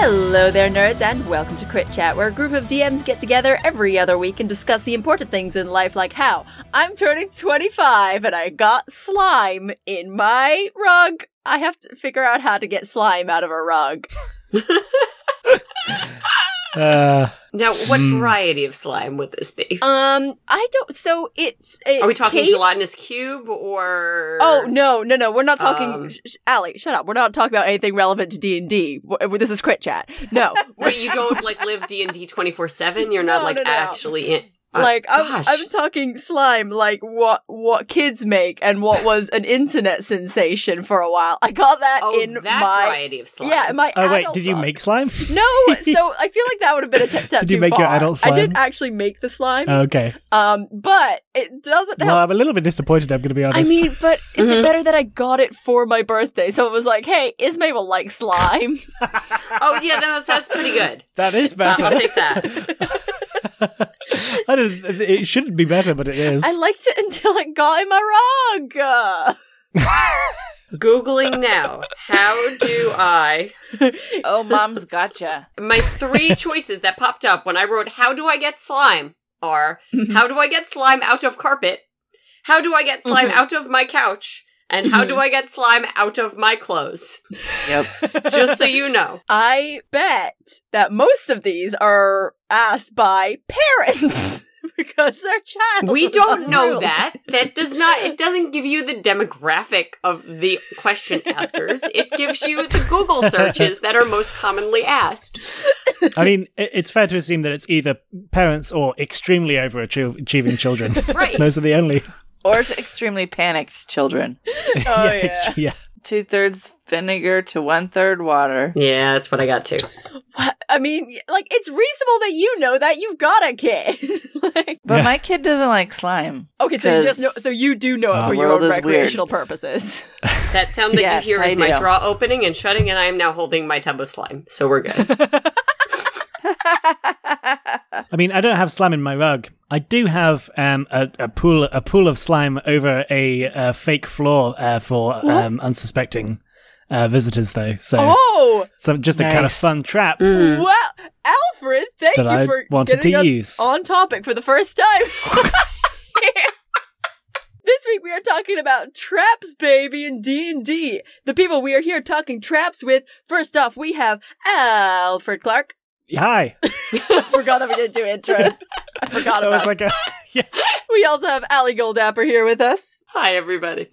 Hello there, nerds, and welcome to Crit Chat, where a group of DMs get together every other week and discuss the important things in life, like how I'm turning 25 and I got slime in my rug. I have to figure out how to get slime out of a rug. Uh, Now, what Hmm. variety of slime would this be? Um, I don't. So it's. uh, Are we talking Kate- gelatinous cube or? Oh no, no, no! We're not talking. Um, sh- sh- Ali, shut up! We're not talking about anything relevant to D and D. This is crit chat. No, Wait, you don't like live D and D twenty four seven. You're not No, like no, no. actually in. Uh, like I'm. I'm talking slime, like what what kids make and what was an internet sensation for a while. I got that oh, in that my variety of slime. yeah, in my. oh wait, adult did you rug. make slime? No, so I feel like that would have been a t- step Did you too make your far. adult I didn't actually make the slime, okay. um, but it doesn't Well, help. I'm a little bit disappointed. I'm going to be honest I mean, but is it better that I got it for my birthday? So it was like, hey, Ismay will like slime. Oh yeah, that's that's pretty good. that is better. I'll take that. I don't, it shouldn't be better, but it is. I liked it until it got in my rug. Googling now. How do I? Oh, mom's gotcha. My three choices that popped up when I wrote "How do I get slime?" are How do I get slime out of carpet? How do I get slime Mhm. out of my couch? And how do mm-hmm. I get slime out of my clothes? Yep. Just so you know. I bet that most of these are asked by parents because their child. We don't know unruly. that. That does not, it doesn't give you the demographic of the question askers. It gives you the Google searches that are most commonly asked. I mean, it's fair to assume that it's either parents or extremely overachieving children. Right. Those are the only. Or to extremely panicked children. Oh, yeah, yeah. yeah. Two thirds vinegar to one third water. Yeah, that's what I got too. What? I mean, like it's reasonable that you know that you've got a kid. like, But Yeah. my kid doesn't like slime. okay, so you just know, 'Cause so you do know it for your own is recreational purposes. That sound that Yes, you hear is I my do. draw opening and shutting, and I am now holding my tub of slime. So we're good. I mean, I don't have slime in my rug. I do have um, a, a pool a pool of slime over a, uh fake floor uh, for um, unsuspecting uh, visitors, though. So, oh, so just a kind of fun trap. Mm. wow, Alfred! Thank That you I for wanted getting to us use. on topic for the first time. This week we are talking about traps, baby, in D and D. The people we are here talking traps with. First off, we have Alfred Clark. Hi. I forgot that we didn't do intros. I forgot That was about. like a yeah. We also have Ali Goldaper here with us, Hi, everybody.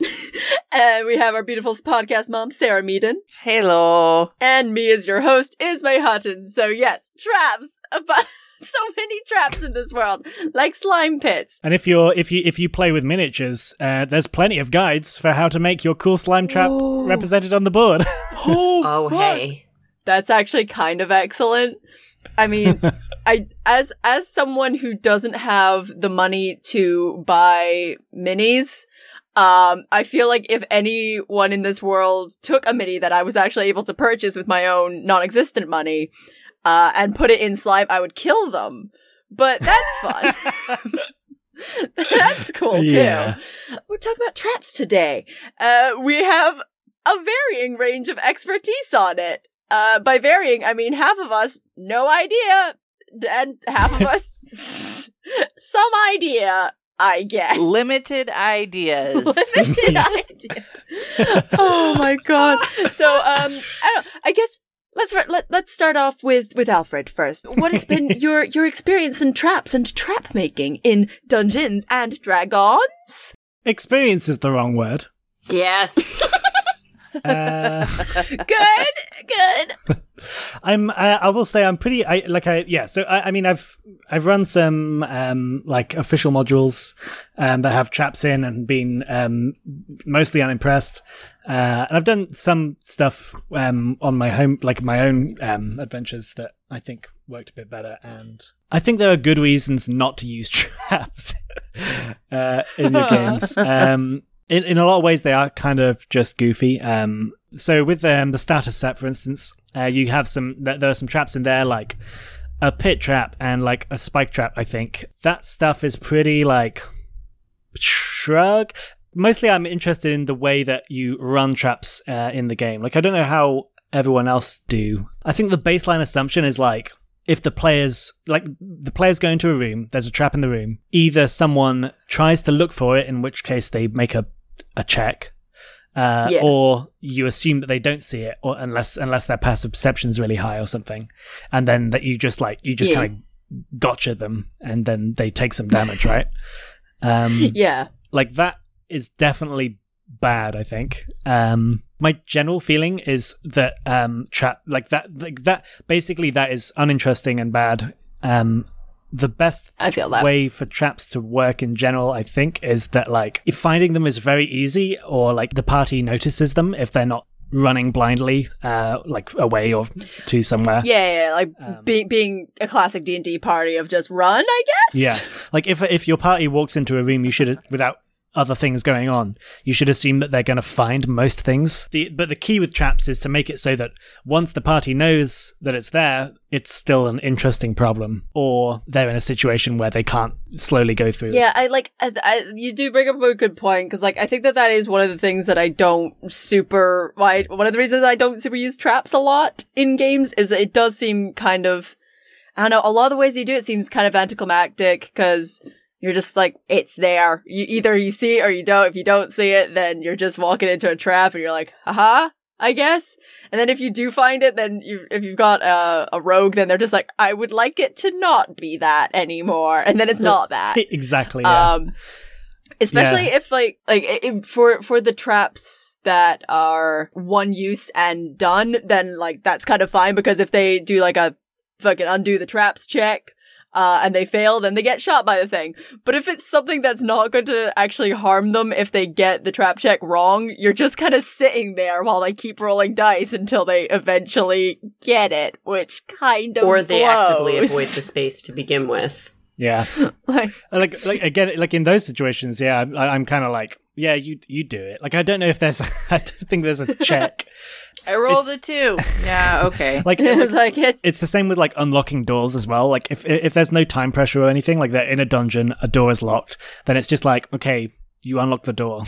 and we have our beautiful podcast mom, Sarah Meaden, Hello. and me as your host, Ismay Hutton. So yes, traps. But so many traps in this world, like slime pits. And if you're if you if you play with miniatures, uh, there's plenty of guides for how to make your cool slime trap Ooh. represented on the board. Oh, Oh, hey. That's actually kind of excellent. I mean, I as as someone who doesn't have the money to buy minis, um, I feel like if anyone in this world took a mini that I was actually able to purchase with my own non-existent money, uh, and put it in slime, I would kill them. But that's fun. that's cool too. Yeah. We're talking about traps today. Uh, we have a varying range of expertise on it. Uh, by varying, I mean half of us no idea, and half of us some idea. I guess Limited ideas. limited Yeah. idea. oh my god! So, um, I don't. I guess let's let let's start off with with Alfred first. What has been your your experience in traps and trap making in Dungeons and Dragons? Experience is the wrong word. Yes. Uh, Good, good. I'm. Uh, I will say I'm pretty. I like. I yeah. So I, I mean, I've I've run some um like official modules um that have traps in and been um mostly unimpressed. Uh, and I've done some stuff um on my home like my own um adventures that I think worked a bit better. And I think there are good reasons not to use traps uh, in your games. Um. In, in a lot of ways, they are kind of just goofy. Um, so with um, the starter set, for instance, uh, you have some. There are some traps in there, like a pit trap and like a spike trap. I think that stuff is pretty like shrug. Mostly, I'm interested in the way that you run traps uh, in the game. Like, I don't know how everyone else do. I think the baseline assumption is like if the players like the players go into a room, there's a trap in the room. Either someone tries to look for it, in which case they make a a check, uh, Yeah. or you assume that they don't see it, or unless unless their passive perception is really high or something, and then that you just like you just Yeah. kind of gotcha them, and then they take some damage, right? Um, Yeah. like that is definitely bad i think um my general feeling is that um trap like that like that basically that is uninteresting and bad um the best I feel that. way for traps to work in general i think is that like if finding them is very easy or like the party notices them if they're not running blindly uh like away or to somewhere Yeah, yeah, like Um, be- being a classic D and D party of just run, I guess. Yeah, like if if your party walks into a room, you should without other things going on, you should assume that they're going to find most things. The, but the key with traps is to make it so that once the party knows that it's there, it's still an interesting problem, or they're in a situation where they can't slowly go through. Yeah, I like. I, I, you do bring up a good point because, like, I think that that is one of the things that I don't super. Why one of the reasons I don't super use traps a lot in games is that it does seem kind of. I don't know. A lot of the ways you do it seems kind of anticlimactic because you're just like it's there. You either you see it or you don't. If you don't see it, then you're just walking into a trap and you're like, haha. I guess. And then if you do find it, then you, if you've got a, a rogue, then they're just like, I would like it to not be that anymore. And then it's not that. exactly. Yeah. Um, especially if like like if for for the traps that are one use and done, then like that's kind of fine because if they do like a fucking undo the traps check. Uh, and they fail, then they get shot by the thing. But if it's something that's not going to actually harm them if they get the trap check wrong, you're just kind of sitting there while they keep rolling dice until they eventually get it, which kind of or they actively avoid the space to begin with. yeah. like, like like again like in those situations yeah i'm, I'm kind of like yeah you you do it like i don't know if there's i don't think there's a check I rolled a two. Yeah, okay. like it was like it. it's the same with like unlocking doors as well like if if there's no time pressure or anything like they're in a dungeon a door is locked then it's just like okay you unlock the door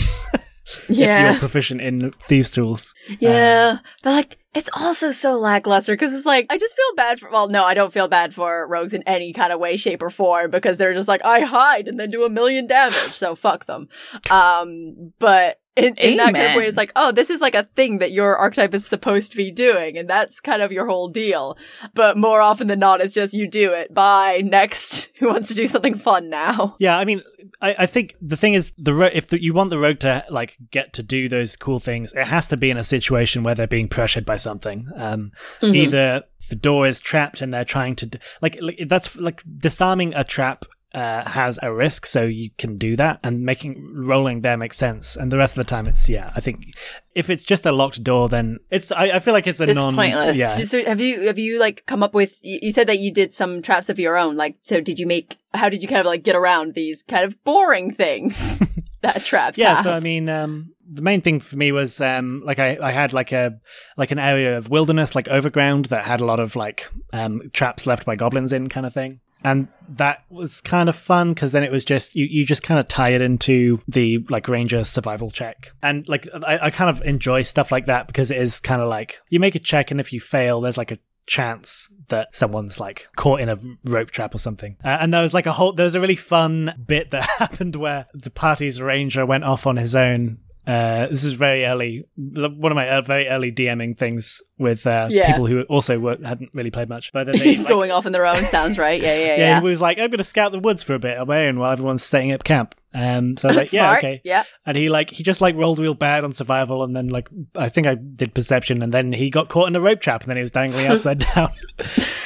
yeah, if you're proficient in thieves tools Yeah, but like it's also so lackluster because it's like I just feel bad for. Well, no, I don't feel bad for rogues in any kind of way, shape, or form because they're just like I hide and then do a million damage, so fuck them. Um, but in, in that kind of way, it's like, oh, this is like a thing that your archetype is supposed to be doing, and that's kind of your whole deal. But more often than not, it's just you do it. Bye. Next, who wants to do something fun now? yeah i mean i, I think the thing is the ro- if the, you want the rogue to like get to do those cool things it has to be in a situation where they're being pressured by something um either the door is trapped and they're trying to d- like, like that's like disarming a trap uh, has a risk, so you can do that, and making rolling there makes sense. And the rest of the time, it's yeah. I think if it's just a locked door, then it's. I, I feel like it's a It's non. pointless. Yeah, So have you have you like come up with? You you said that you did some traps of your own. Like, so did you make? How did you kind of like get around these kind of boring things that traps? yeah have? so i mean um the main thing for me was um like i i had like a like an area of wilderness like overground that had a lot of like um traps left by goblins in kind of thing and that was kind of fun because then it was just you, you just kind of tie it into the like ranger survival check and like I, I kind of enjoy stuff like that because it is kind of like you make a check and if you fail there's like a chance that someone's like caught in a rope trap or something. Uh, and there was like a whole, there was a really fun bit that happened where the party's ranger went off on his own. Uh, this is very early, one of my very early DMing things with uh, Yeah. people who also were, hadn't really played much. But then they, like, going off on their own sounds right. Yeah, yeah, yeah, yeah. he was like, I'm going to scout the woods for a bit on my own while everyone's setting up camp. Um, so I was like, yeah, okay. Yeah. And he like he just like rolled real bad on survival, and then like I think I did perception, and then he got caught in a rope trap, and then he was dangling upside down,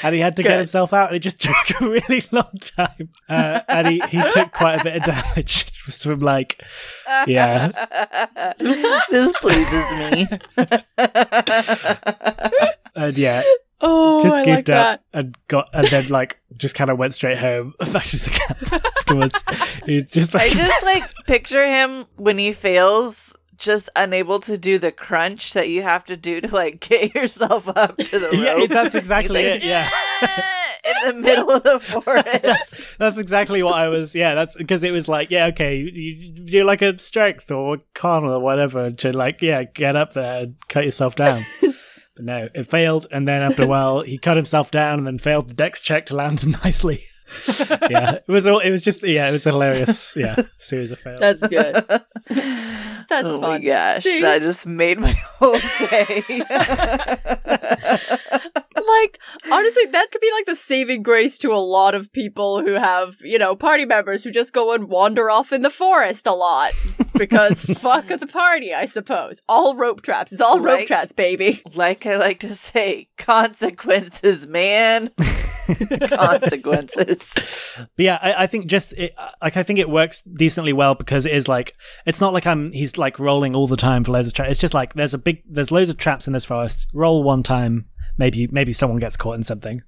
and he had to get himself out, and it just took a really long time, uh, and he he took quite a bit of damage from like yeah, this pleases me. and yeah, Oh, just I gave like that that. and got and then like just kind of went straight home back to the camp afterwards. He just I like just like picture him when he fails, just unable to do the crunch that you have to do to like get yourself up to the yeah, that's exactly He's it. Yeah. Ah! in the middle of the forest. that's, that's exactly what I was. Yeah, that's because it was like, yeah, okay, you, do like a strength or con or whatever to like, yeah, get up there and cut yourself down. No, it failed, and then after a while, he cut himself down, and then failed the dex check to land nicely. yeah, it was all. It was just yeah, it was a hilarious yeah series of fails. That's good. That's oh fun. my gosh, See? that just made my whole day. Like honestly that could be like the saving grace to a lot of people who have you know party members who just go and wander off in the forest a lot because fuck the party i suppose all rope traps it's all rope traps baby like I like to say, consequences, man. consequences. But yeah, I, I think just it, like I think it works decently well because it is like it's not like I'm he's like rolling all the time for loads of traps. It's just like there's a big there's loads of traps in this forest. Roll one time, maybe maybe someone gets caught in something.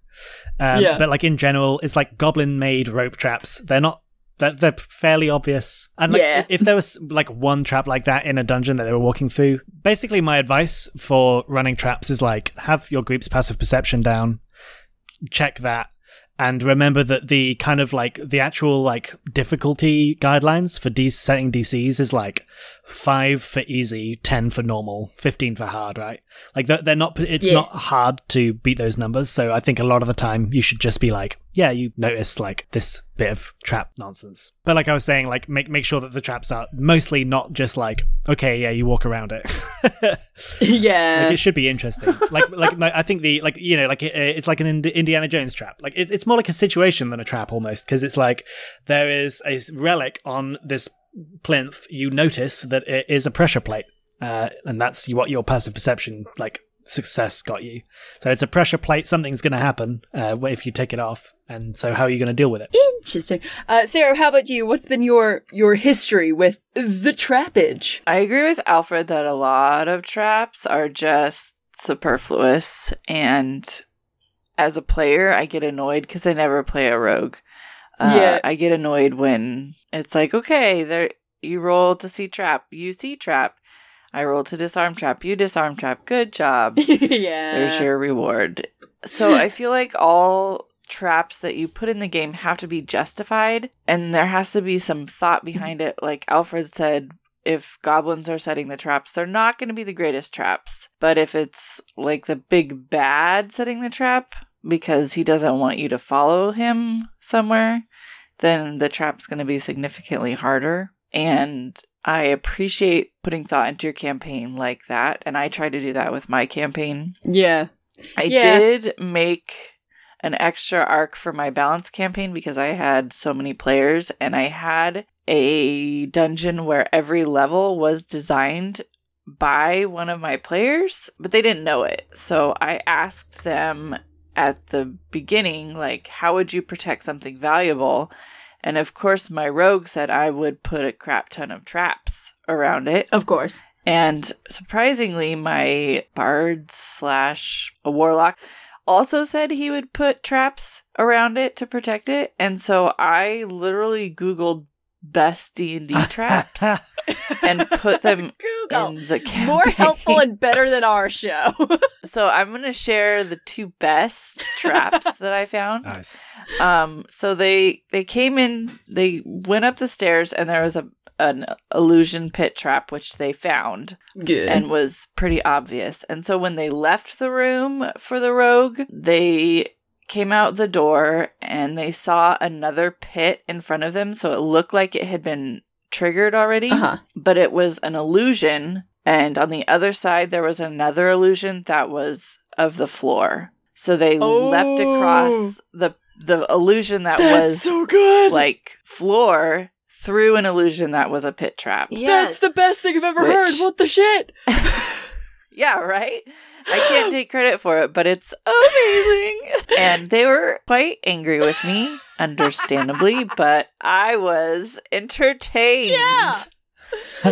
Um, Yeah. But like in general, it's like goblin made rope traps. They're not. They're, they're fairly obvious. And like, Yeah. if there was like one trap like that in a dungeon that they were walking through, basically my advice for running traps is like have your group's passive perception down, check that, and remember that the kind of like the actual like difficulty guidelines for D- setting DCs is like five for easy, ten for normal, fifteen for hard, right? Like they're, they're not. It's Yeah. not hard to beat those numbers. So I think a lot of the time you should just be like, yeah, you notice like this bit of trap nonsense. But like I was saying, like make make sure that the traps are mostly not just like okay, yeah, you walk around it. yeah like it should be interesting. like like I think the like you know like it, it's like an Ind- Indiana Jones trap. Like it, it's more like a situation than a trap almost because it's like there is a relic on this plinth. You notice that it is a pressure plate, uh, and that's what your passive perception like success got you. So it's a pressure plate. Something's going to happen uh, if you take it off, and so how are you going to deal with it? interesting uh sarah how about you what's been your your history with the trappage I agree with Alfred that a lot of traps are just superfluous. And as a player, I get annoyed because I never play a rogue. Uh, Yeah. I get annoyed when it's like, okay, there you roll to see trap, you see trap. I roll to disarm trap, you disarm trap. Good job. yeah There's your reward. So I feel like all traps that you put in the game have to be justified, and there has to be some thought behind it. Like Alfred said, if goblins are setting the traps, they're not going to be the greatest traps. But if it's like the big bad setting the trap because he doesn't want you to follow him somewhere, then the trap's going to be significantly harder. And I appreciate putting thought into your campaign like that. And I try to do that with my campaign. yeah I Yeah. did make an extra arc for my balance campaign because I had so many players and I had a dungeon where every level was designed by one of my players, but they didn't know it. So I asked them at the beginning, like, how would you protect something valuable? And of course, my rogue said I would put a crap ton of traps around it. of course And surprisingly, my bard slash a warlock also said he would put traps around it to protect it. And so I literally Googled best D and D traps and put them google in the campaign. more helpful and better than our show so I'm going to share the two best traps that I found. Nice. Um, so they they came in, they went up the stairs, and there was a an illusion pit trap which they found good and was pretty obvious. And so when they left the room for the rogue, they came out the door and they saw another pit in front of them. So it looked like it had been triggered already, uh-huh but it was an illusion. And on the other side, there was another illusion that was of the floor. So they leapt Oh. across the the illusion that that's was so good like floor through an illusion that was a pit trap. That's the best thing I've ever Which- heard. What the shit? Yeah, right? I can't take credit for it, but it's amazing. and they were quite angry with me, understandably, but I was entertained. Yeah.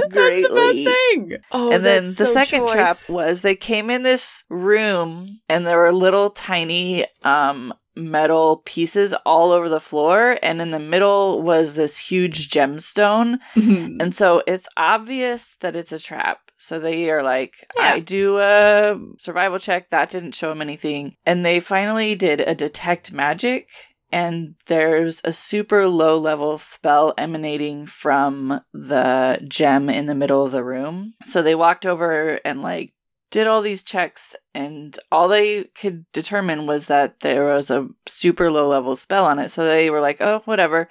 Greatly. That's the best thing. Oh, and then the so second trap was they came in this room and there were little tiny um metal pieces all over the floor and in the middle was this huge gemstone Mhm. and so it's obvious that it's a trap. So they are like, Yeah. I do a survival check. That didn't show them anything. And they finally did a detect magic. And there's a super low level spell emanating from the gem in the middle of the room. So they walked over and like did all these checks, and all they could determine was that there was a super low level spell on it. So they were like, "Oh, whatever."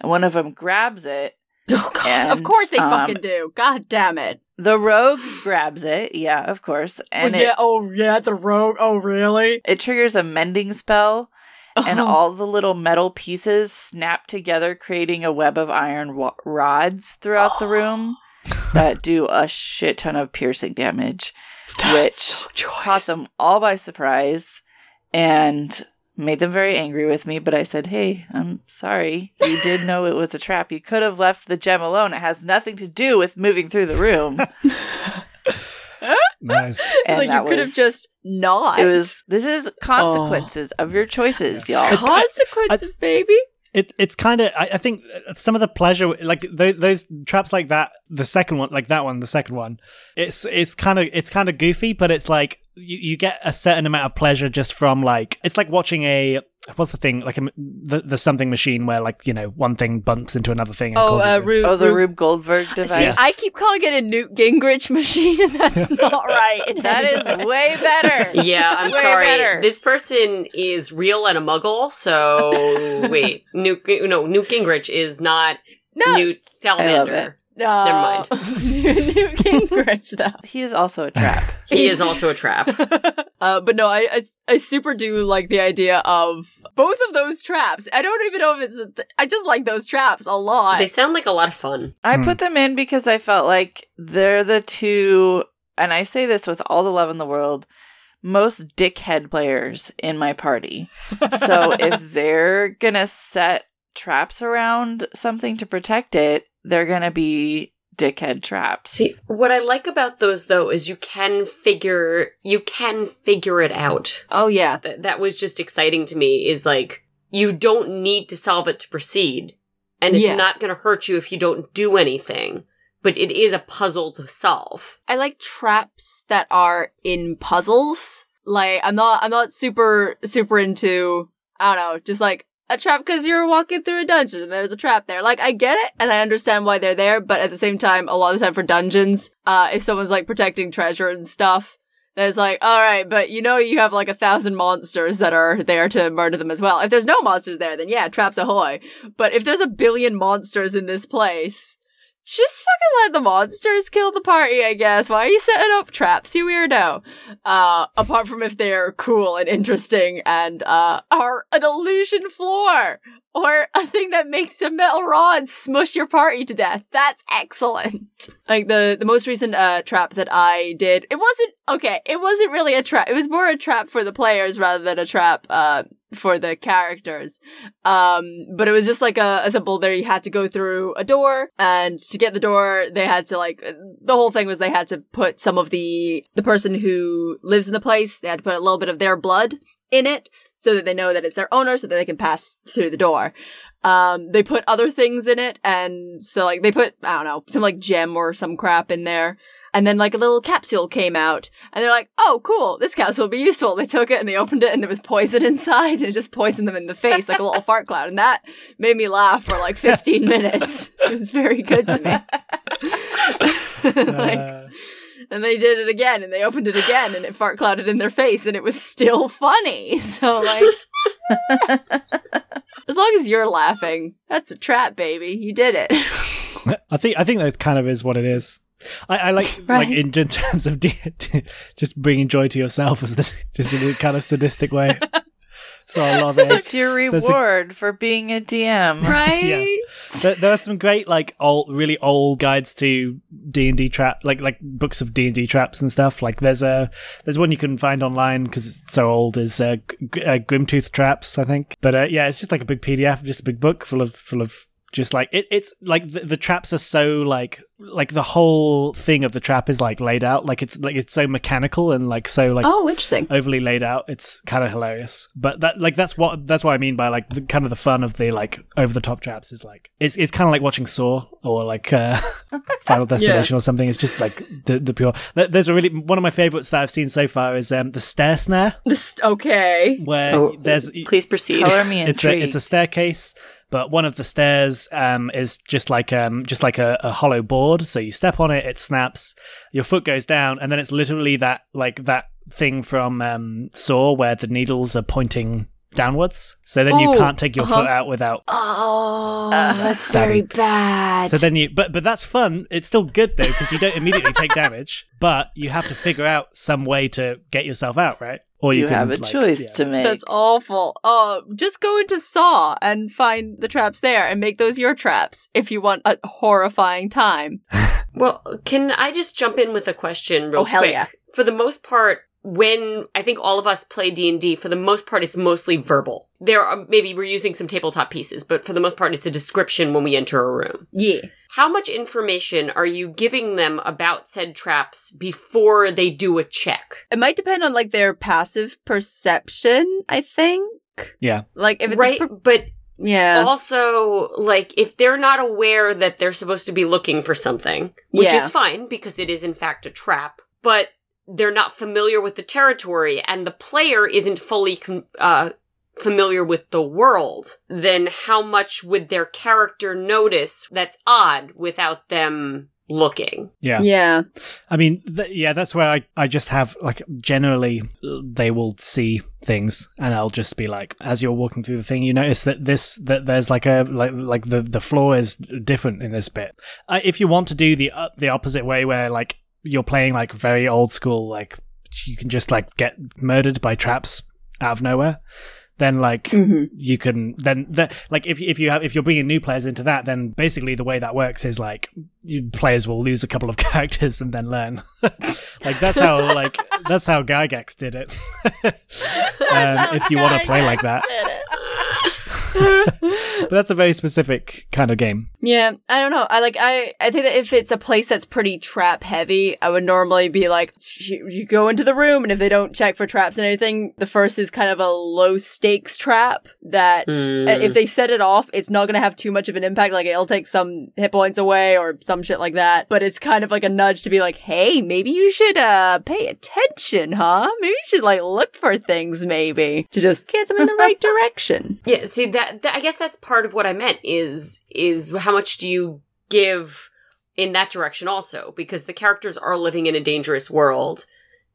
And one of them grabs it. Oh god! of course they um, fucking do. God damn it! The rogue grabs it. Yeah, of course. And oh, it, yeah. Oh yeah. The rogue. Oh really? it triggers a mending spell, and Oh. all the little metal pieces snap together, creating a web of iron wa- rods throughout the room that do a shit ton of piercing damage. which so caught them all by surprise and made them very angry with me. But I said, Hey, I'm sorry. You did know it was a trap. You could have left the gem alone. It has nothing to do with moving through the room. Nice. And like that you could have just not. It was, this is consequences oh. of your choices, y'all. It's- consequences, baby. It it's kind of I, I think some of the pleasure like th- those traps like that the second one like that one the second one it's it's kind of it's kind of goofy but it's like you, you get a certain amount of pleasure just from like it's like watching a what's the thing like a, m- the the something machine where like you know one thing bumps into another thing and Oh, causes uh, a- Rube. Oh, the Rube- Rube Goldberg device. See, Yes. I keep calling it a Newt Gingrich machine, and that's not right. in that any is way. way better. Yeah, I'm Way sorry. better. This person is real and a muggle, so wait. Newt, no, Newt Gingrich is not No. Newt Scamander. No. Never mind. Newt Gingrich, though. He is also a trap. He is also a trap. Uh, but no, I, I I super do like the idea of both of those traps. I don't even know if it's. A th- I just like those traps a lot. They sound like a lot of fun. I Hmm. put them in because I felt like they're the two, and I say this with all the love in the world, most dickhead players in my party. So if they're gonna set traps around something to protect it, they're gonna be dickhead traps. See, what I like about those though is you can figure you can figure it out. oh yeah, That that was just exciting to me is like you don't need to solve it to proceed. And it's Yeah. not going to hurt you if you don't do anything, but it is a puzzle to solve. I like traps that are in puzzles. Like I'm not I'm not super super into I don't know, just like a trap because you're walking through a dungeon and there's a trap there. Like I get it and I understand why they're there, but at the same time, a lot of the time for dungeons, uh, if someone's like protecting treasure and stuff, there's like, all right, but you know you have like a thousand monsters that are there to murder them as well. If there's no monsters there, then yeah, traps ahoy. But if there's a billion monsters in this place, just fucking let the monsters kill the party, I guess. Why are you setting up traps, you weirdo? Uh, apart from if they're cool and interesting and, uh, are an illusion floor or a thing that makes a metal rod smush your party to death. That's excellent. Like the, the most recent, uh, trap that I did, it wasn't, okay, it wasn't really a trap. It was more a trap for the players rather than a trap, uh, for the characters. Um, but it was just like a, a simple there you had to go through a door and to get the door they had to like the whole thing was they had to put some of the the person who lives in the place, they had to put a little bit of their blood in it so that they know that it's their owner so that they can pass through the door. Um, they put other things in it and so like they put, I don't know, some like gem or some crap in there. And then like a little capsule came out and they're like, oh, cool, this capsule will be useful. They took it and they opened it and there was poison inside and it just poisoned them in the face like a little fart cloud. And that made me laugh for like 15 minutes. It was very good to me. like, Uh, and they did it again and they opened it again and it fart clouded in their face and it was still funny. So like, as long as you're laughing, that's a trap, baby. You did it. I think I think that kind of is what it is. I, I like Right. like in, in terms of de- just bringing joy to yourself, as the, just in a kind of sadistic way. So I love it. It's your There's a- reward for being a DM. right? there, there are some great like old really old guides to d&d trap like like books of d&d traps and stuff like there's a there's one you can find online because it's so old is uh, G- uh, grimtooth traps i think but uh, yeah it's just like a big pdf just a big book full of full of just like it, it's like the, the traps are so like like the whole thing of the trap is like laid out like it's like it's so mechanical and like so like Oh, interesting. overly laid out. It's kind of hilarious. But that like that's what that's what I mean by like the, kind of the fun of the like over the top traps is like it's it's kind of like watching Saw or like uh, Final Destination or something. It's just like the the pure. There's a really one of my favorites that I've seen so far is um the stair snare This okay. where Oh, there's Please proceed. Color me it's a intrigued. it's a staircase but one of the stairs um, is just like um, just like a, a hollow board. So you step on it, it snaps, your foot goes down, and then it's literally that like that thing from um, Saw where the needles are pointing downwards. So then you Oh, can't take your uh-huh. foot out without. Oh, Uh, that's stabbing. very bad. So then you, but but that's fun. It's still good though because you don't immediately take damage, but you have to figure out some way to get yourself out, right? Or You, can, have a like, choice yeah. to make. That's awful. Oh, just go into Saw and find the traps there and make those your traps if you want a horrifying time. Well, can I just jump in with a question real Oh, hell quick? yeah. For the most part, when I think all of us play D&D, for the most part it's mostly verbal. There are maybe we're using some tabletop pieces, but for the most part it's a description when we enter a room. Yeah. How much information are you giving them about said traps before they do a check? It might depend on like their passive perception, I think. Yeah. Like if it's right, a per- but yeah. also like if they're not aware that they're supposed to be looking for something which Yeah. is fine because it is in fact a trap but they're not familiar with the territory and the player isn't fully com- uh, familiar with the world then how much would their character notice that's odd without them looking Yeah. yeah. I mean, th- yeah, that's where I, I just have, like, generally, they will see things, and I'll just be like, as you're walking through the thing, you notice that this, that there's like a, like, like the, the floor is different in this bit. Uh, if you want to do the, uh, the opposite way, where, like, you're playing, like, very old school, like, you can just, like, get murdered by traps out of nowhere. Then, like, hmm you can then the, like if if you have if you're bringing new players into that then basically the way that works is like you, players will lose a couple of characters and then learn. Like that's how like that's how Gygax did it. Um, if you want to play like that but that's a very specific kind of game Yeah, I don't know. I like I I think that if it's a place that's pretty trap heavy, I would normally be like you, you go into the room and if they don't check for traps and anything, the first is kind of a low stakes trap that uh, if they set it off, it's not going to have too much of an impact like it'll take some hit points away or some shit like that, but it's kind of like a nudge to be like, "Hey, maybe you should uh pay attention, huh? Maybe you should like look for things maybe to just get them in the right direction." Yeah, see that, that I guess that's part of what I meant is is how much do you give in that direction also? Because the characters are living in a dangerous world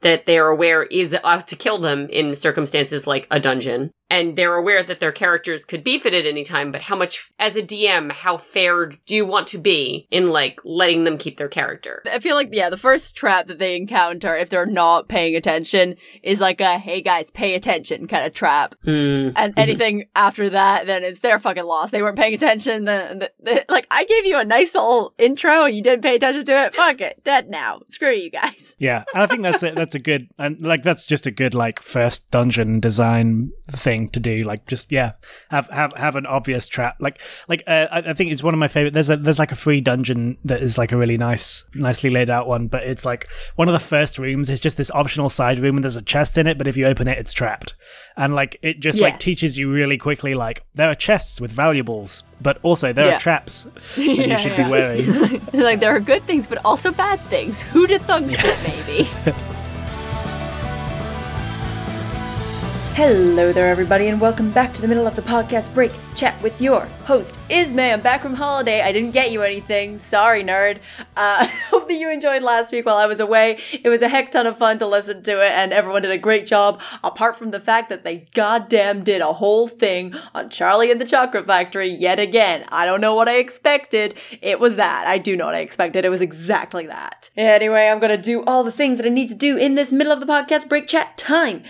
that they're aware is out to kill them in circumstances like a dungeon and they're aware that their characters could beef it at any time but how much as a dm how fair do you want to be in like letting them keep their character I feel like yeah, the first trap that they encounter if they're not paying attention is like a "Hey guys, pay attention" kind of trap, hmm. and mm-hmm. anything after that, then it's their fucking loss. They weren't paying attention. The, the, the- like I gave you a nice little intro and you didn't pay attention to it. Fuck it, dead now. Screw you guys. yeah and I think that's a, that's a good and like that's just a good like first dungeon design thing to do like just yeah have have have an obvious trap like like uh, I, I think it's one of my favorite there's a there's like a free dungeon that is like a really nice nicely laid out one but it's like one of the first rooms is just this optional side room and there's a chest in it but if you open it it's trapped and like it just Yeah. like teaches you really quickly like there are chests with valuables but also there Yeah. are traps and you should be wary like there are good things, but also bad things. Who'd have thunk it, maybe? Hello there, everybody, and welcome back to the middle of the podcast break chat with your host, Ismay. I'm back from holiday. I didn't get you anything. Sorry, nerd. Uh, hope that you enjoyed last week while I was away. It was a heck ton of fun to listen to it, and everyone did a great job, apart from the fact that they goddamn did a whole thing on Charlie and the Chocolate Factory yet again. I don't know what I expected. It was that. I do know what I expected. It was exactly that. Anyway, I'm gonna do all the things that I need to do in this middle of the podcast break chat time.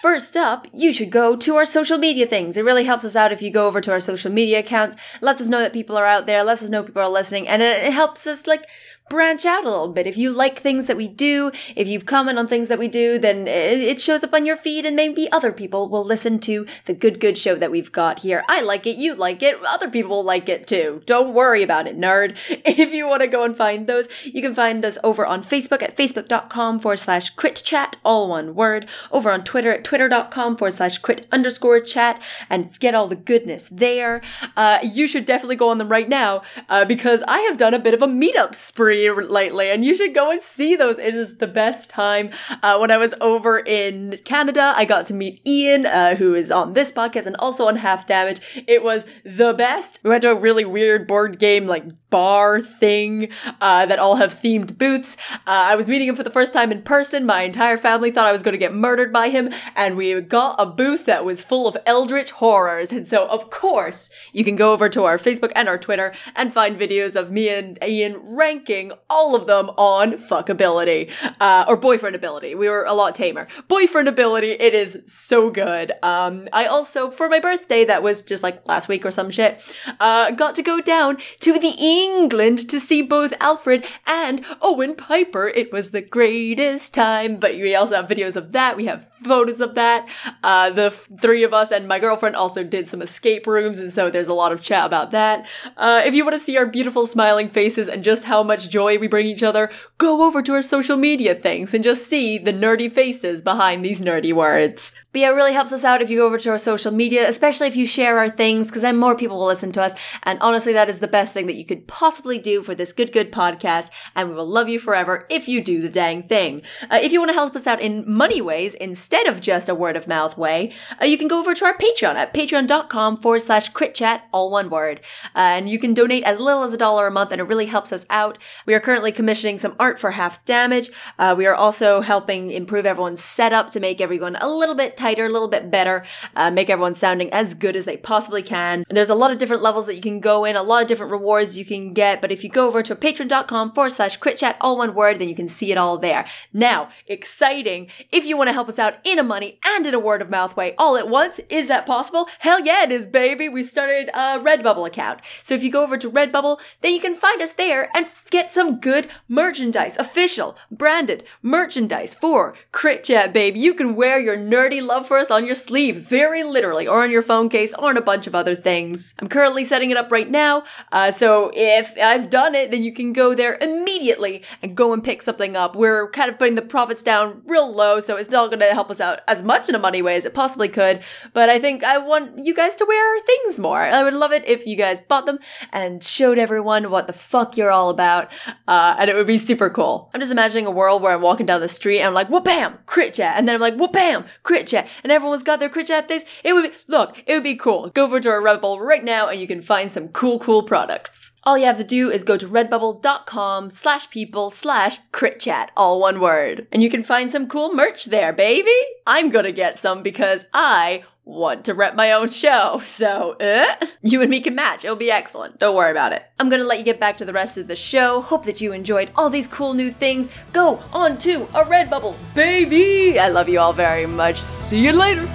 First up, you should go to our social media things. It really helps us out if you go over to our social media accounts, lets us know that people are out there, lets us know people are listening, and it, it helps us like branch out a little bit. If you like things that we do, if you comment on things that we do, then it, shows up on your feed and maybe other people will listen to the good, good show that we've got here. I like it, you like it, other people will like it too. Don't worry about it, nerd. If you want to go and find those, you can find us over on Facebook at facebook.com forward slash crit chat, all one word, over on Twitter at twitter.com forward slash crit underscore chat, and get all the goodness there. Uh, you should definitely go on them right now, uh, because I have done a bit of a meetup spree free lately, and you should go and see those. It is the best time. Uh, when I was over in Canada, I got to meet Ian, uh, who is on this podcast and also on Half Damage. It was the best. We went to a really weird board game like bar thing uh, that all have themed booths. Uh, I was meeting him for the first time in person. My entire family thought I was going to get murdered by him, and we got a booth that was full of eldritch horrors. And so, of course, you can go over to our Facebook and our Twitter and find videos of me and Ian ranking all of them on fuckability uh, or boyfriend ability. We were a lot tamer. Boyfriend ability, it is so good. Um, I also, for my birthday, that was just like last week or some shit, uh, got to go down to the England to see both Alfred and Owen Piper. It was the greatest time. But we also have videos of that. We have photos of that. Uh, the f- three of us and my girlfriend also did some escape rooms, and so there's a lot of chat about that. Uh, if you want to see our beautiful smiling faces and just how much joy we bring each other, go over to our social media things and just see the nerdy faces behind these nerdy words. But yeah, it really helps us out if you go over to our social media, especially if you share our things, because then more people will listen to us. And honestly, that is the best thing that you could possibly do for this good, good podcast. And we will love you forever if you do the dang thing. Uh, if you want to help us out in money ways instead of just a word of mouth way, uh, you can go over to our Patreon at patreon.com forward slash crit chat, all one word. Uh, and you can donate as little as a dollar a month, and it really helps us out. We are currently commissioning some art for half damage. Uh, we are also helping improve everyone's setup to make everyone a little bit tighter, a little bit better, uh, make everyone sounding as good as they possibly can. There's a lot of different levels that you can go in, a lot of different rewards you can get, but if you go over to patreon.com forward slash crit chat, all one word, then you can see it all there. Now, exciting. If you want to help us out in a money and in a word of mouth way all at once, is that possible? Hell yeah, it is, baby. We started a Redbubble account. So if you go over to Redbubble, then you can find us there and get some good merchandise, official, branded merchandise for Crit Chat, baby. You can wear your nerdy love for us on your sleeve, very literally, or on your phone case, or on a bunch of other things. I'm currently setting it up right now, uh, so if I've done it, then you can go there immediately and go and pick something up. We're kind of putting the profits down real low, so it's not going to help us out as much in a money way as it possibly could, but I think I want you guys to wear things more. I would love it if you guys bought them and showed everyone what the fuck you're all about, uh, and it would be super cool. I'm just imagining a world where I'm walking down the street and I'm like, whoop bam, crit chat, and then I'm like, whoop bam, crit chat, and everyone's got their crit chat things. It would be, look, it would be cool. Go over to our Redbubble right now and you can find some cool, cool products. All you have to do is go to redbubble.com slash people slash crit chat, all one word. And you can find some cool merch there, baby. I'm gonna get some because I want to rep my own show. So, uh, you and me can match. It'll be excellent. Don't worry about it. I'm gonna let you get back to the rest of the show. Hope that you enjoyed all these cool new things. Go on to a Redbubble, baby! I love you all very much. See you later.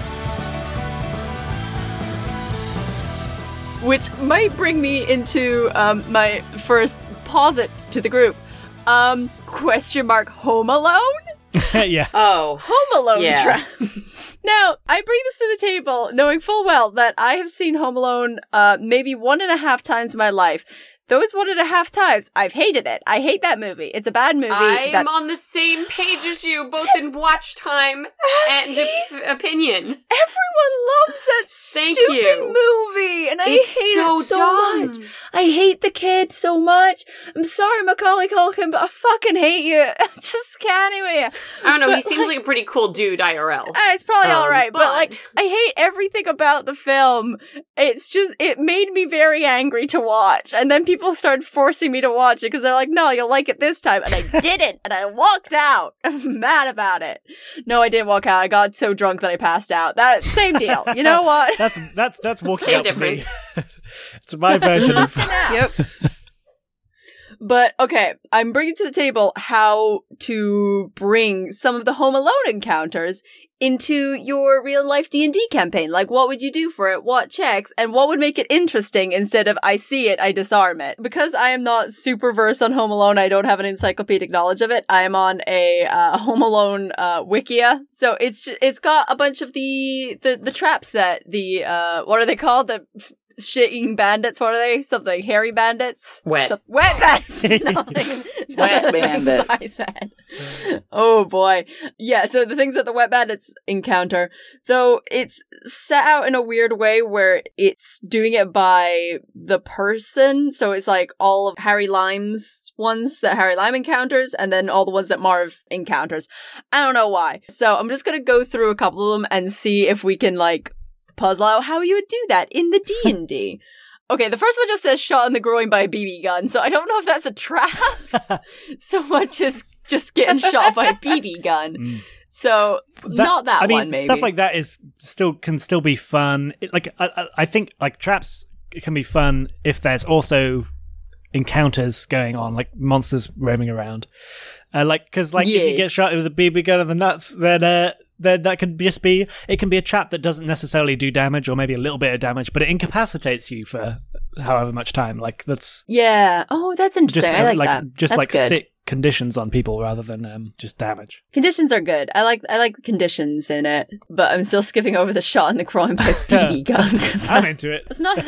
Which might bring me into um, my first posit to the group. Um, question mark Home Alone? yeah. Oh, Home Alone Yeah. traps. now, I bring this to the table knowing full well that I have seen Home Alone uh, maybe one and a half times in my life. Those one and a half times, I've hated it. I hate that movie. It's a bad movie. I'm that- on the same page as you, both in watch time and op- opinion. Everyone loves that Thank stupid you. movie, and I It's hate so it so dumb. much. I hate the kid so much. I'm sorry, Macaulay Culkin, but I fucking hate you. I just can't you. I don't know. he But, seems like a pretty cool dude IRL. Uh, it's probably all Um, right, but, but- like I hate everything about the film. It's just it made me very angry to watch, and then people started forcing me to watch it because they're like, "No, you'll like it this time," and I didn't, and I walked out. I'm mad about it. No, I didn't walk out. I got so drunk that I passed out. That same deal. You know what? That's that's that's walking Same out for me. difference. it's my version of yep. But okay, I'm bringing to the table how to bring some of the Home Alone encounters into your real life D&D campaign. Like what would you do for it? What checks? And what would make it interesting instead of I see it, I disarm it? Because I am not super versed on Home Alone, I don't have an encyclopedic knowledge of it. I am on a uh, Home Alone uh, wikia. So it's ju- it's got a bunch of the the the traps that the uh what are they called? The shit-eating bandits. What are they? Something hairy bandits. Wet. Some- wet bandits. Nothing- none of the things bandit. I said. Oh boy. Yeah. So the things that the wet bandits encounter, though, it's set out in a weird way where it's doing it by the person. So it's like all of Harry Lyme's ones that Harry Lyme encounters, and then all the ones that Marv encounters. I don't know why. So I'm just gonna go through a couple of them and see if we can like puzzle out how you would do that in the D and D. Okay, the first one just says shot in the groin by a BB gun, so I don't know if that's a trap so much as just getting shot by a BB gun. Mm. So not that I mean, one, maybe. stuff like that is still can still be fun. It- like I, I- I think like traps can be fun if there's also encounters going on, like monsters roaming around. Uh, like because like if you get shot with a BB gun in the nuts, then uh, then that could just be it can be a trap that doesn't necessarily do damage or maybe a little bit of damage, but it incapacitates you for however much time. Like that's yeah. Oh, that's interesting. just I uh, like, like that. just That's like good. stick conditions on people rather than um, just damage. Conditions are good. I like I like conditions in it, but I'm still skipping over the shot in the groin by BB gun because I'm into it. It's not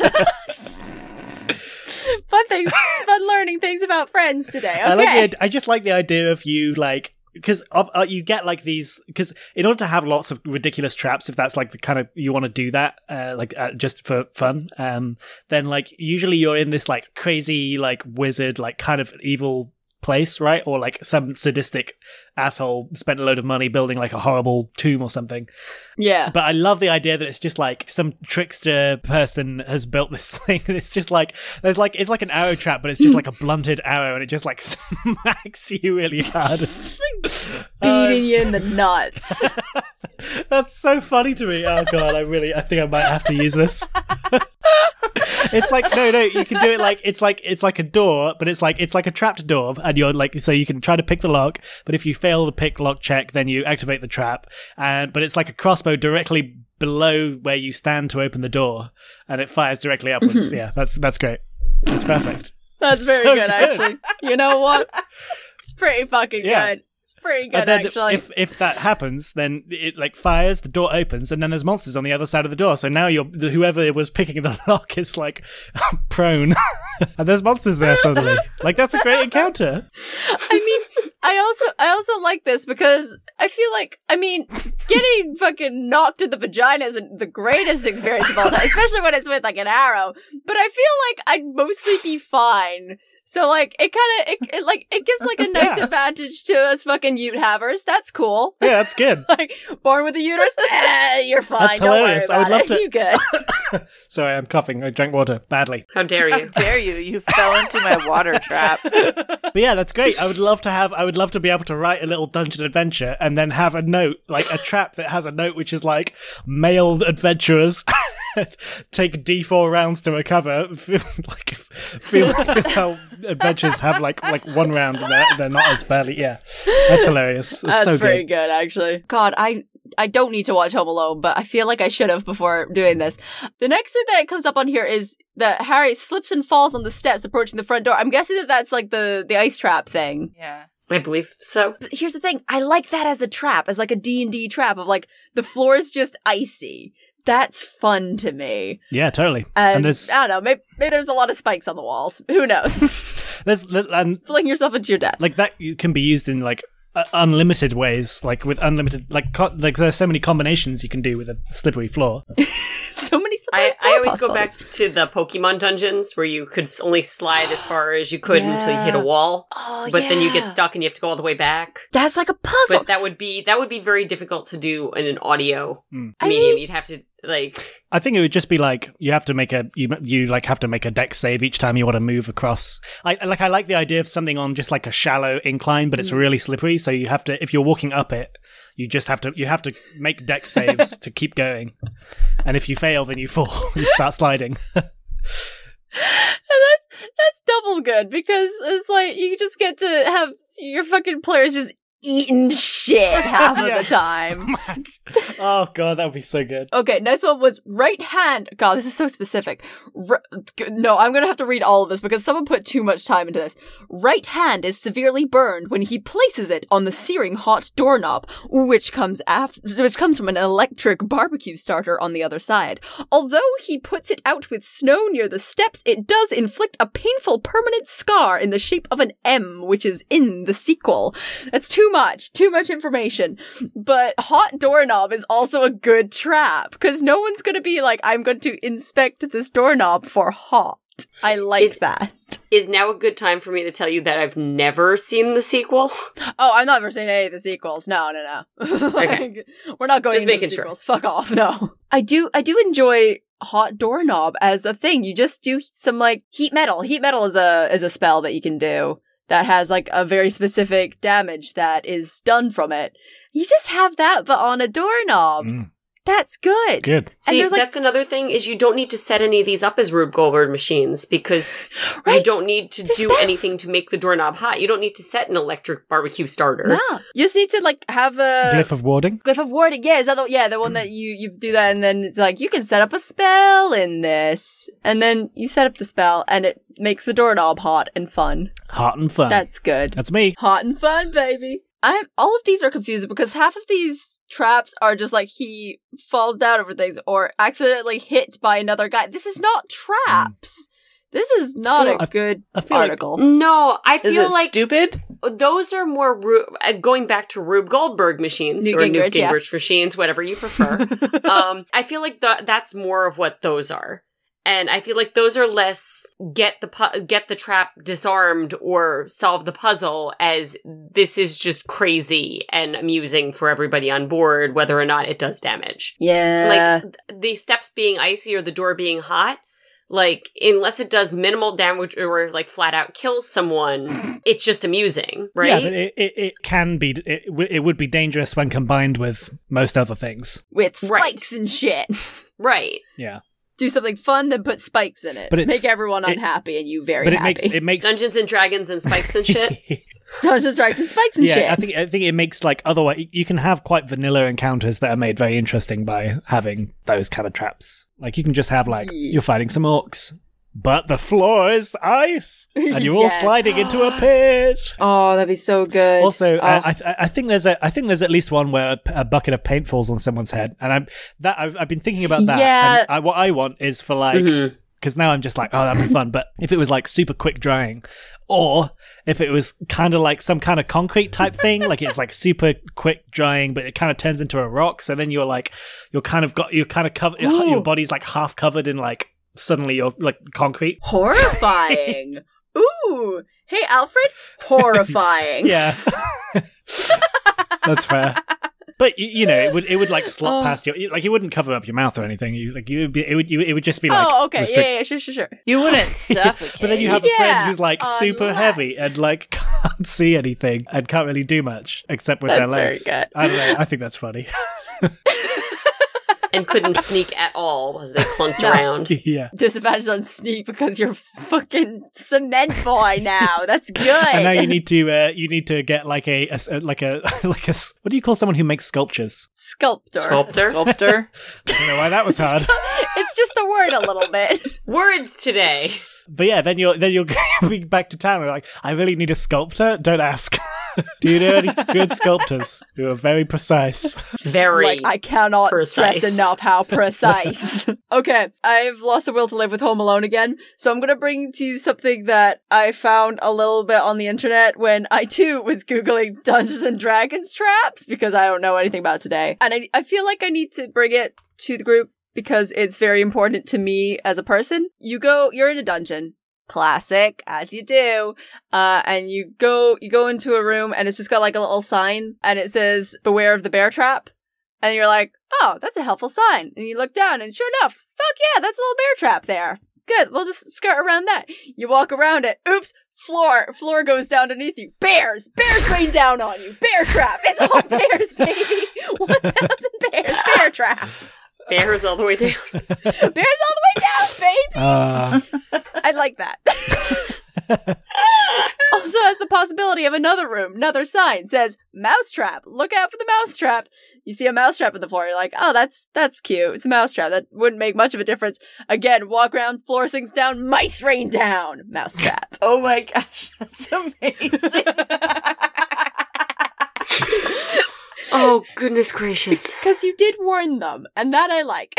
fun things, fun learning things about friends today. Okay. I like the. I just like the idea of you like because uh, you get like these because in order to have lots of ridiculous traps, if that's like the kind of you want to do that, uh, like uh, just for fun, um, then like usually you're in this like crazy like wizard like kind of evil place, right? Or like some sadistic asshole spent a load of money building like a horrible tomb or something. yeah. But I love the idea that it's just like some trickster person has built this thing, and it's just like there's like it's like an arrow trap, but it's just like a blunted arrow, and it just like smacks you really hard. Uh, Beating you in the nuts. That's so funny to me. Oh god, I really, I think I might have to use this. it's like no, no, you can do it like it's like it's like a door, but it's like it's like a trapped door, and you're like so you can try to pick the lock, but if you fail the pick lock check, then you activate the trap, and but it's like a crossbow directly below where you stand to open the door, and it fires directly upwards. yeah, that's that's great. That's perfect. That's very So good, good. actually. You know what? It's pretty fucking Yeah. good. Pretty good, and then actually. if if that happens, then it like fires, the door opens, and then there's monsters on the other side of the door. So now you're the, whoever was picking the lock is like prone, and there's monsters there suddenly. like that's a great encounter. I mean, I also I also like this because I feel like I mean, getting fucking knocked in the vagina isn't the greatest experience of all time, especially when it's with like an arrow. But I feel like I'd mostly be fine. So like it kind of it, it like it gives like a nice Yeah. advantage to us fucking Ute havers. That's cool. Yeah, that's good. Like born with a uterus, eh, you're fine. That's Don't worry hilarious. I would love it. to- You good? Sorry, I'm coughing. I drank water badly. How dare you? How dare you? You fell into my water trap. But yeah, that's great. I would love to have. I would love to be able to write a little dungeon adventure and then have a note, like a trap that has a note which is like mailed adventurers. Take D4 rounds to recover. like feel, female adventures have like like one round and they're, they're not as badly. Yeah, that's hilarious. It's That's so pretty good. good. actually. God, I I don't need to watch Home Alone, but I feel like I should have before doing this. The next thing that comes up on here is that Harry slips and falls on the steps approaching the front door. I'm guessing that that's like the the ice trap thing. Yeah. I believe so. But here's the thing: I like that as a trap, as like a D and D trap of like the floor is just icy. That's fun to me. Yeah, totally. And, And there's I don't know, maybe, maybe there's a lot of spikes on the walls. Who knows? there's and Fling yourself into your death. like that can be used in like uh, unlimited ways like with unlimited like co- like there's so many combinations you can do with a slippery floor so many. I, I always go back to the Pokemon dungeons where you could only slide as far as you could until you hit a wall, Oh, but then you get stuck and you have to go all the way back. That's like a puzzle. But that would be that would be very difficult to do in an audio Hmm. I medium. mean- You'd have to like i think it would just be like you have to make a you you like have to make a dex save each time you want to move across i like i like the idea of something on just like a shallow incline but it's really slippery so you have to if you're walking up it you just have to you have to make dex saves to keep going. And if you fail then you fall. You start sliding. And that's that's double good because it's like you just get to have your fucking players just eating shit half of the time. Smack. oh god, that would be so good. Okay, next one was right hand. God, this is so specific. R- no, I'm gonna have to read all of this because someone put too much time into this. Right hand is severely burned when he places it on the searing hot doorknob, which comes after, which comes from an electric barbecue starter on the other side. Although he puts it out with snow near the steps, it does inflict a painful permanent scar in the shape of an M, which is in the sequel. That's too much, too much information. But hot doorknob is also a good trap because no one's going to be like, I'm going to inspect this doorknob for hot. I like Is- that. Is now a good time for me to tell you that I've never seen the sequel? Oh, I'm not ever saying any of the sequels. No, no, no. Like, we're not going Just making sure. sequels. Fuck off. No. I do. I do enjoy hot doorknob as a thing. You just do some like heat metal. Heat metal is a is a spell that you can do that has like a very specific damage that is done from it. You just have that, but on a doorknob. Mm. That's good. It's good. See, there's, like- that's another thing is you don't need to set any of these up as Rube Goldberg machines because you don't need to They're do spells. anything to make the doorknob hot. You don't need to set an electric barbecue starter. Nah. You just need to like have a Glyph of warding. Glyph of warding, yeah, is that the yeah the one that you you do that and then it's like you can set up a spell in this, and then you set up the spell and it makes the doorknob hot and fun. Hot and fun. That's good. That's me. hot and fun, baby. I'm all of these are confusing because half of these traps are just like he falls down over things or accidentally hit by another guy. This is not traps. This is not Well, a I- good I feel like- article. No, I Is feel it like stupid? those are more Ru- uh, going back to Rube Goldberg machines Newt or Newt Gingrich, yeah. Machines, whatever you prefer. um, I feel like the, that's more of what those are, and I feel like those are less get the pu- get the trap disarmed or solve the puzzle. As this is just crazy and amusing for everybody on board, whether or not it does damage. yeah. Like th- the steps being icy or the door being hot. Like, unless it does minimal damage or like flat out kills someone, it's just amusing, right? Yeah, but it, it, it can be. It, it would be dangerous when combined with most other things. with Right. spikes and shit. right. Yeah, Do something fun, then put spikes in it. But it's- make everyone it- unhappy and you very but it happy. makes it makes Dungeons and Dragons and spikes and shit. Dungeons and Dragons and spikes and yeah, shit. I think I think it makes like otherwise you can have quite vanilla encounters that are made very interesting by having those kind of traps. Like you can just have like Yeah. you're fighting some orcs, but the floor is ice, and you're all sliding into a pit. oh, that'd be so good. Also, uh, Oh. I, th- I think there's a I think there's at least one where a, p- a bucket of paint falls on someone's head, and I'm that I've, I've been thinking about that. Yeah. and I, what I want is for like Mhm. because now I'm just like, oh, that'd be fun. But if it was like super quick drying, or if it was kind of like some kind of concrete type thing, like it's like super quick drying, but it kind of turns into a rock. So then you're like, you're kind of got, you're kind of covered, your body's like half covered in like, suddenly you're like concrete. horrifying. Ooh. Hey, Alfred. Horrifying. Yeah. That's fair. But you, you know, it would it would like slot Oh. past your like it wouldn't cover up your mouth or anything. You like you would be it would you, it would just be like oh, okay. restrict- Yeah, yeah, sure, sure, sure. You wouldn't suffocate. But then you have a Yeah, friend who's like super heavy and like can't see anything and can't really do much except with their That's very legs. I don't know. I think that's funny. And couldn't sneak at all as they clunked around. yeah. Disadvantage on sneak because you're fucking cement boy now. That's good. And now you need to uh, you need to get like a like a like a what do you call someone who makes sculptures? sculptor. Sculptor. Sculptor. I don't know why that was hard. it's just the word a little bit. Words today. But yeah, then you're then you're going back to town. And you're like, I really need a sculptor. Don't ask. do you know any good sculptors who are very precise? Very. like I cannot precise. stress enough how precise. okay, I've lost the will to live with Home Alone again, so I'm gonna bring to you something that I found a little bit on the internet when I too was googling Dungeons and Dragons traps because I don't know anything about today, and I I feel like I need to bring it to the group because it's very important to me as a person. You go, you're in a dungeon. Classic, as you do. Uh, and you go, you go into a room and it's just got like a little sign and it says, beware of the bear trap. And you're like, oh, that's a helpful sign. And you look down and sure enough, fuck yeah, that's a little bear trap there. Good, we'll just skirt around that. You walk around it. Oops, floor, floor goes down underneath you. Bears, bears rain down on you. Bear trap. It's all bears, baby. 1,000 bears, bear trap. Bears all the way down. Bears all the way down, baby. Uh, I like that. also has the possibility of another room. Another sign says mousetrap. Look out for the mousetrap. You see a mousetrap on the floor. You're like, oh, that's that's cute. It's a mousetrap. That wouldn't make much of a difference. Again, walk around, floor sinks down, mice rain down. Mousetrap. Oh my gosh, that's amazing. Oh goodness gracious! Because you did warn them, and that I like.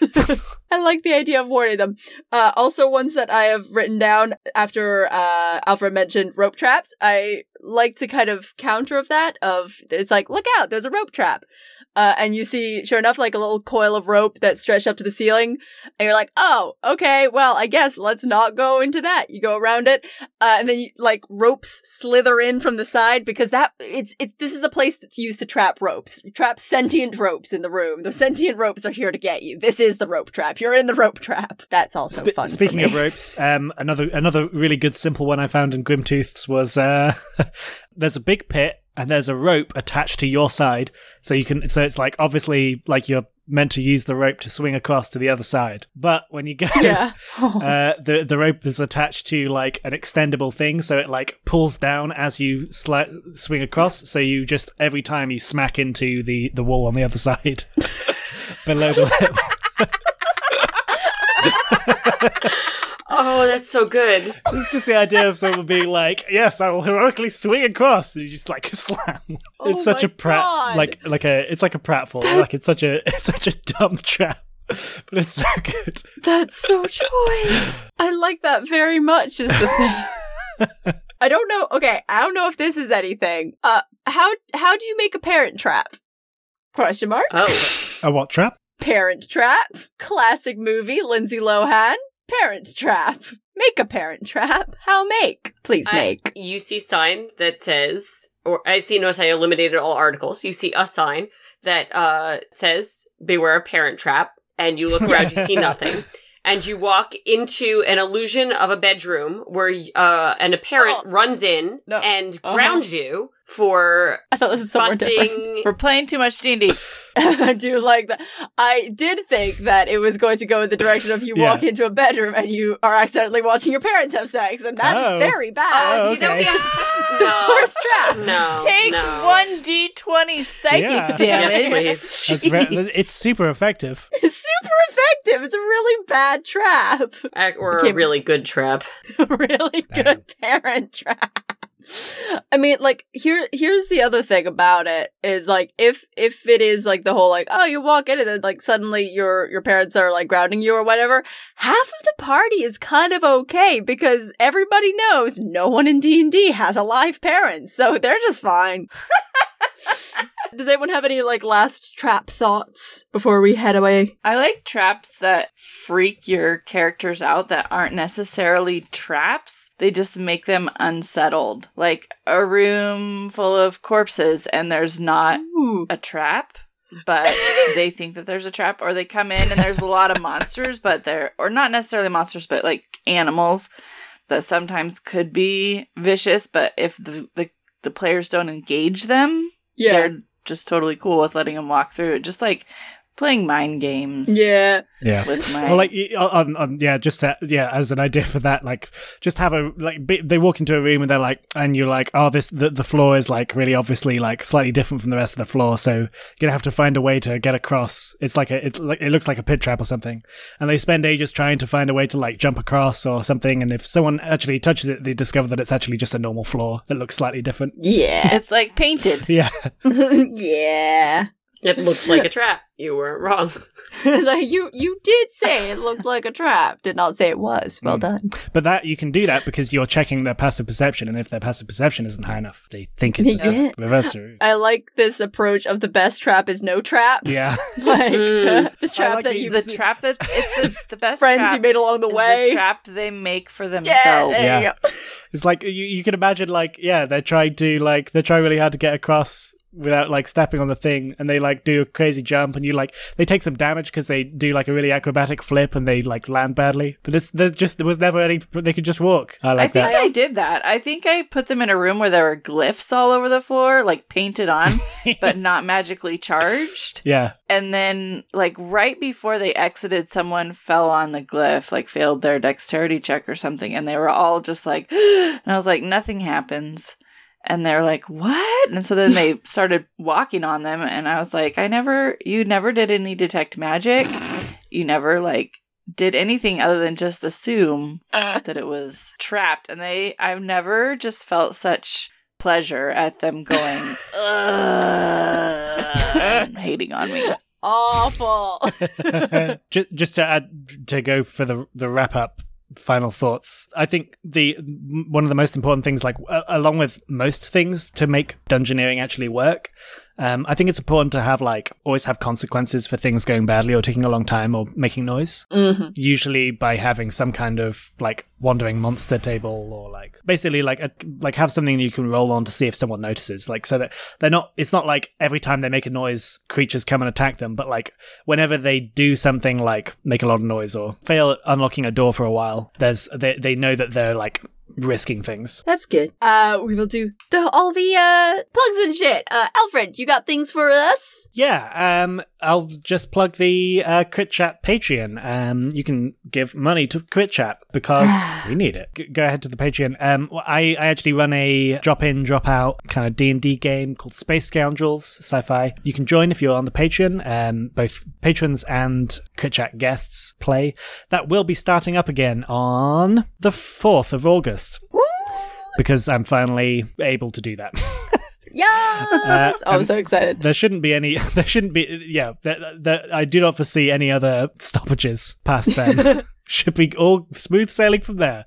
I like the idea of warning them. Uh, also, ones that I have written down after uh, Alfred mentioned rope traps. I like to kind of counter of that. Of it's like, look out, there's a rope trap, uh, and you see, sure enough, like a little coil of rope that's stretched up to the ceiling, and you're like, oh, okay, well, I guess let's not go into that. You go around it, uh, and then you, like ropes slither in from the side because that it's it's this is a place that's used to trap ropes, trap sentient ropes in the room. The sentient ropes are here to get you. This is the rope trap. You're in the rope trap. That's also Spe- fun. for speaking me. of ropes, um, another another really good simple one I found in Grimtooth's was uh, there's a big pit and there's a rope attached to your side, so you can. So it's like obviously like you're meant to use the rope to swing across to the other side, but when you go, yeah. uh, the the rope is attached to like an extendable thing, so it like pulls down as you sli- swing across. So you just every time you smack into the the wall on the other side below the lip. Oh, that's so good. It's just the idea of someone being like, "Yes, I will heroically swing across," and you just like slam. Oh it's such a prat, God. like like a it's like a pratfall. like it's such a it's such a dumb trap, but it's so good. That's so choice. I like that very much. Is the thing. I don't know. Okay, I don't know if this is anything. Uh, how how do you make a parent trap? Question mark. Oh, A what trap? Parent Trap, classic movie, Lindsay Lohan. Parent Trap, make a Parent Trap. How make? Please I- make. you see sign that says, or I see. Notice I eliminated all articles. You see a sign that uh says "Beware of Parent Trap," and you look around. you see nothing. And you walk into an illusion of a bedroom where uh, and a parent Oh. runs in No. and Uh-huh. grounds you for I thought this was somewhere different. busting. We're playing too much D&D. I do like that. I did think that it was going to go in the direction of you Yeah. walk into a bedroom and you are accidentally watching your parents have sex, and that's Oh. very bad. Oh, see, that would okay. be no, Worst trap. no, Take no. one D20 psychic Yeah. damage. Yes. That's re- it's super effective. It's super effective. It's a really bad trap. Ac- Or a really good trap. really good parent trap. I mean, like here here's the other thing about it is like if if it is like the whole like oh you walk in and then like suddenly your your parents are like grounding you or whatever, half of the party is kind of okay because everybody knows no one in D and D has a live parent, so they're just fine. Does anyone have any like last trap thoughts before we head away? I like traps that freak your characters out that aren't necessarily traps. They just make them unsettled. Like a room full of corpses and there's not Ooh. a trap, but they think that there's a trap, or they come in and there's a lot of monsters, but they're, or not necessarily monsters, but like animals that sometimes could be vicious, but if the, the, the players don't engage them, Yeah. they're just totally cool with letting them walk through. Just like playing mind games. Yeah. Yeah. With my Well, like y- on, on um, um, yeah, just to, yeah, as an idea for that, like just have a like be, they walk into a room and they're like, and you're like, oh, this the, the floor is like really obviously like slightly different from the rest of the floor, so you're gonna have to find a way to get across. It's like a it's like it looks like a pit trap or something, and they spend ages trying to find a way to like jump across or something, and if someone actually touches it, they discover that it's actually just a normal floor that looks slightly different. Yeah. It's like painted. Yeah, yeah. It looks like a trap. You weren't wrong. like you you did say it looked like a trap. Did not say it was. Well done. but that you can do that because you're checking their passive perception, and if their passive perception isn't high enough, they think it's Yeah. a reverse. route. I like this approach of the best trap is no trap. Yeah. Like Mm. the trap like that the- you The trap that it's the, the best friends trap you made along the way. the trap they make for yeah, themselves. there you Yeah. go. It's like you, you can imagine like yeah they're trying to like they're trying really hard to get across without like stepping on the thing and they like do a crazy jump and you like they take some damage because they do like a really acrobatic flip and they like land badly but it's there's just there was never any they could just walk i like I think that I did that. I think I put them in a room where there were glyphs all over the floor, like painted on, but not magically charged. yeah And then, like, right before they exited, someone fell on the glyph, like, failed their dexterity check or something. And they were all just like, and I was like, nothing happens. And they're like, what? And so then they started walking on them. And I was like, I never, you never did any detect magic. You never, like, did anything other than just assume uh. that it was trapped. And they, I've never just felt such pleasure at them going, and hating on me. Awful. just, just to add to go for the the wrap up final thoughts. I think the one of the most important things like along with most things to make dungeoneering actually work um, i think it's important to have like always have consequences for things going badly or taking a long time or making noise. Hmm usually by having some kind of like wandering monster table or like basically like a, like have something you can roll on to see if someone notices like so that they're not it's not like every time they make a noise creatures come and attack them but like whenever they do something like make a lot of noise or fail at unlocking a door for a while there's they, they know that they're like risking things That's good. Uh, we will do the all the uh plugs and shit. Uh, Alfred, you got things for us? Yeah, um, I'll just plug the uh, Crit Chat Patreon. Um, you can give money to Crit Chat because we need it. G- go ahead to the Patreon. Um, I, I actually run a drop in, drop out kind of D and D game called Space Scoundrels Sci-Fi. You can join if you're on the Patreon. Um, both patrons and Crit Chat guests play. That will be starting up again on the fourth of August because I'm finally able to do that. Yes. Uh, oh, I'm so excited. there shouldn't be any there shouldn't be yeah there, there, i do not foresee any other stoppages past then should be all smooth sailing from there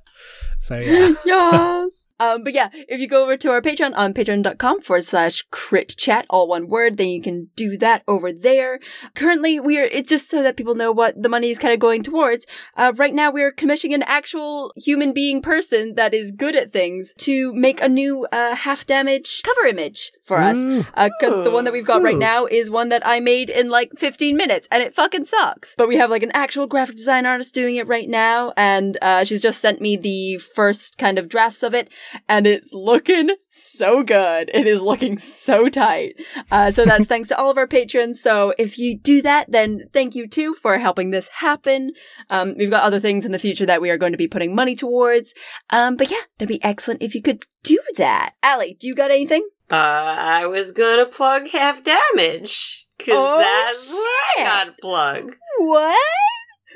so yeah yes. Um, but yeah, if you go over to our Patreon on patreon.com forward slash crit chat, all one word, then you can do that over there. Currently, we are, it's just so that people know what the money is kind of going towards. Uh, right now, we are commissioning an actual human being person that is good at things to make a new, uh, half damage cover image for us. Ooh. Uh, cause the one that we've got right now is one that I made in like 15 minutes and it fucking sucks. But we have like an actual graphic design artist doing it right now and, uh, she's just sent me the first kind of drafts of it and it's looking so good. It is looking so tight. Uh, so that's thanks to all of our patrons. So if you do that, then thank you too for helping this happen. Um, we've got other things in the future that we are going to be putting money towards. Um, but yeah, that'd be excellent if you could do that. Ali, do you got anything? Uh, I was gonna plug half damage. Cause Oh, that's what I shit. got plug. What?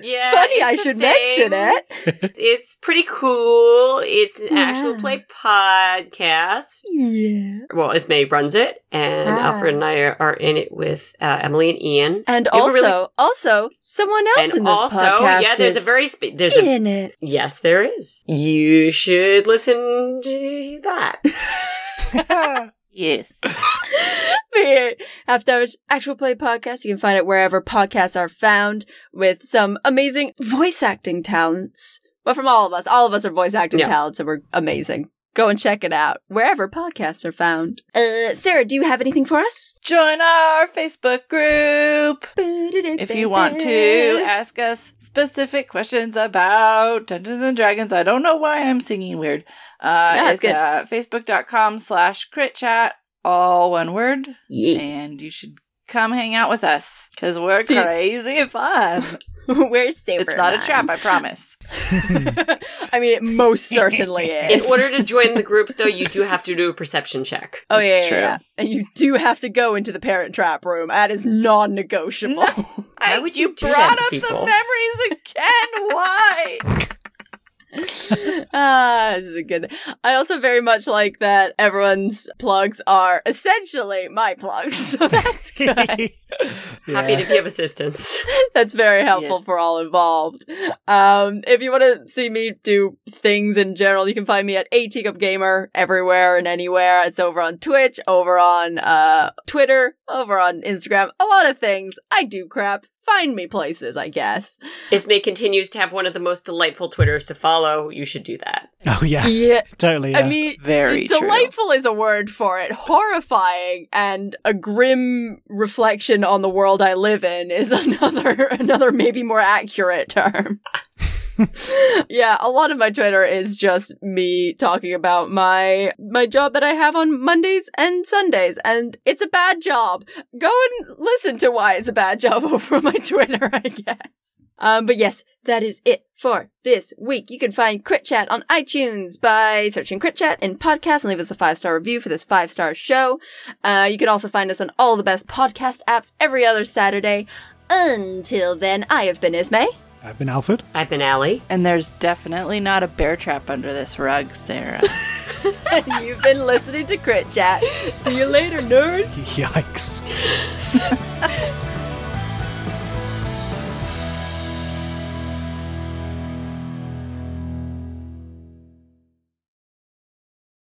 Yeah, it's funny I a should mention it. It's pretty cool. It's an actual play podcast. Yeah. Well, Ismay runs it, and Ah. Alfred and I are, are in it with uh, Emily and Ian. And also, really- also, someone else in this also, podcast yeah, there's is a very spe- there's a in it. yes, there is. You should listen to that. Yes. Half Damage Actual Play podcast. You can find it wherever podcasts are found with some amazing voice acting talents. But from all of us, all of us are voice acting Yeah. talents and we're amazing. Go and check it out wherever podcasts are found. Uh, Sarah, do you have anything for us? Join our Facebook group if you want to ask us specific questions about Dungeons and Dragons. I don't know why I'm singing weird. Uh, No, it's good. uh, facebook.com slash crit chat, all one word. Yeah. And you should come hang out with us because we're See- crazy fun. Where's Saber? it's not a trap, I promise. I mean, it most certainly is. In order to join the group, though, you do have to do a perception check. Oh yeah, yeah, true. yeah. And you do have to go into the parent trap room. That is non-negotiable. Why would you do brought that to up people? the memories again. Why? Ah, this is a good. I also very much like that everyone's plugs are essentially my plugs, so that's good. Happy to be of assistance. that's very helpful Yes. for all involved. Um, if you want to see me do things in general, you can find me at a teacup gamer everywhere and anywhere. It's over on Twitch, over on uh Twitter, over on Instagram, a lot of things. I do crap. Find me places, I guess. Ismay continues to have one of the most delightful Twitters to follow. You should do that. Oh yeah, Yeah. totally. I mean, Very true. delightful is a word for it. Horrifying and a grim reflection on the world I live in is another another maybe more accurate term. yeah, a lot of my Twitter is just me talking about my my job that I have on Mondays and Sundays, and it's a bad job. Go and listen to why it's a bad job over my Twitter, I guess. Um, but yes, that is it for this week. You can find Crit Chat on iTunes by searching Crit Chat in podcast and leave us a five star review for this five star show. Uh, you can also find us on all the best podcast apps every other Saturday. Until then, I have been Ismay. I've been Alfred. I've been Ali. and there's definitely not a bear trap under this rug, Sarah. and you've been listening to Crit Chat. See you later, nerds. Yikes.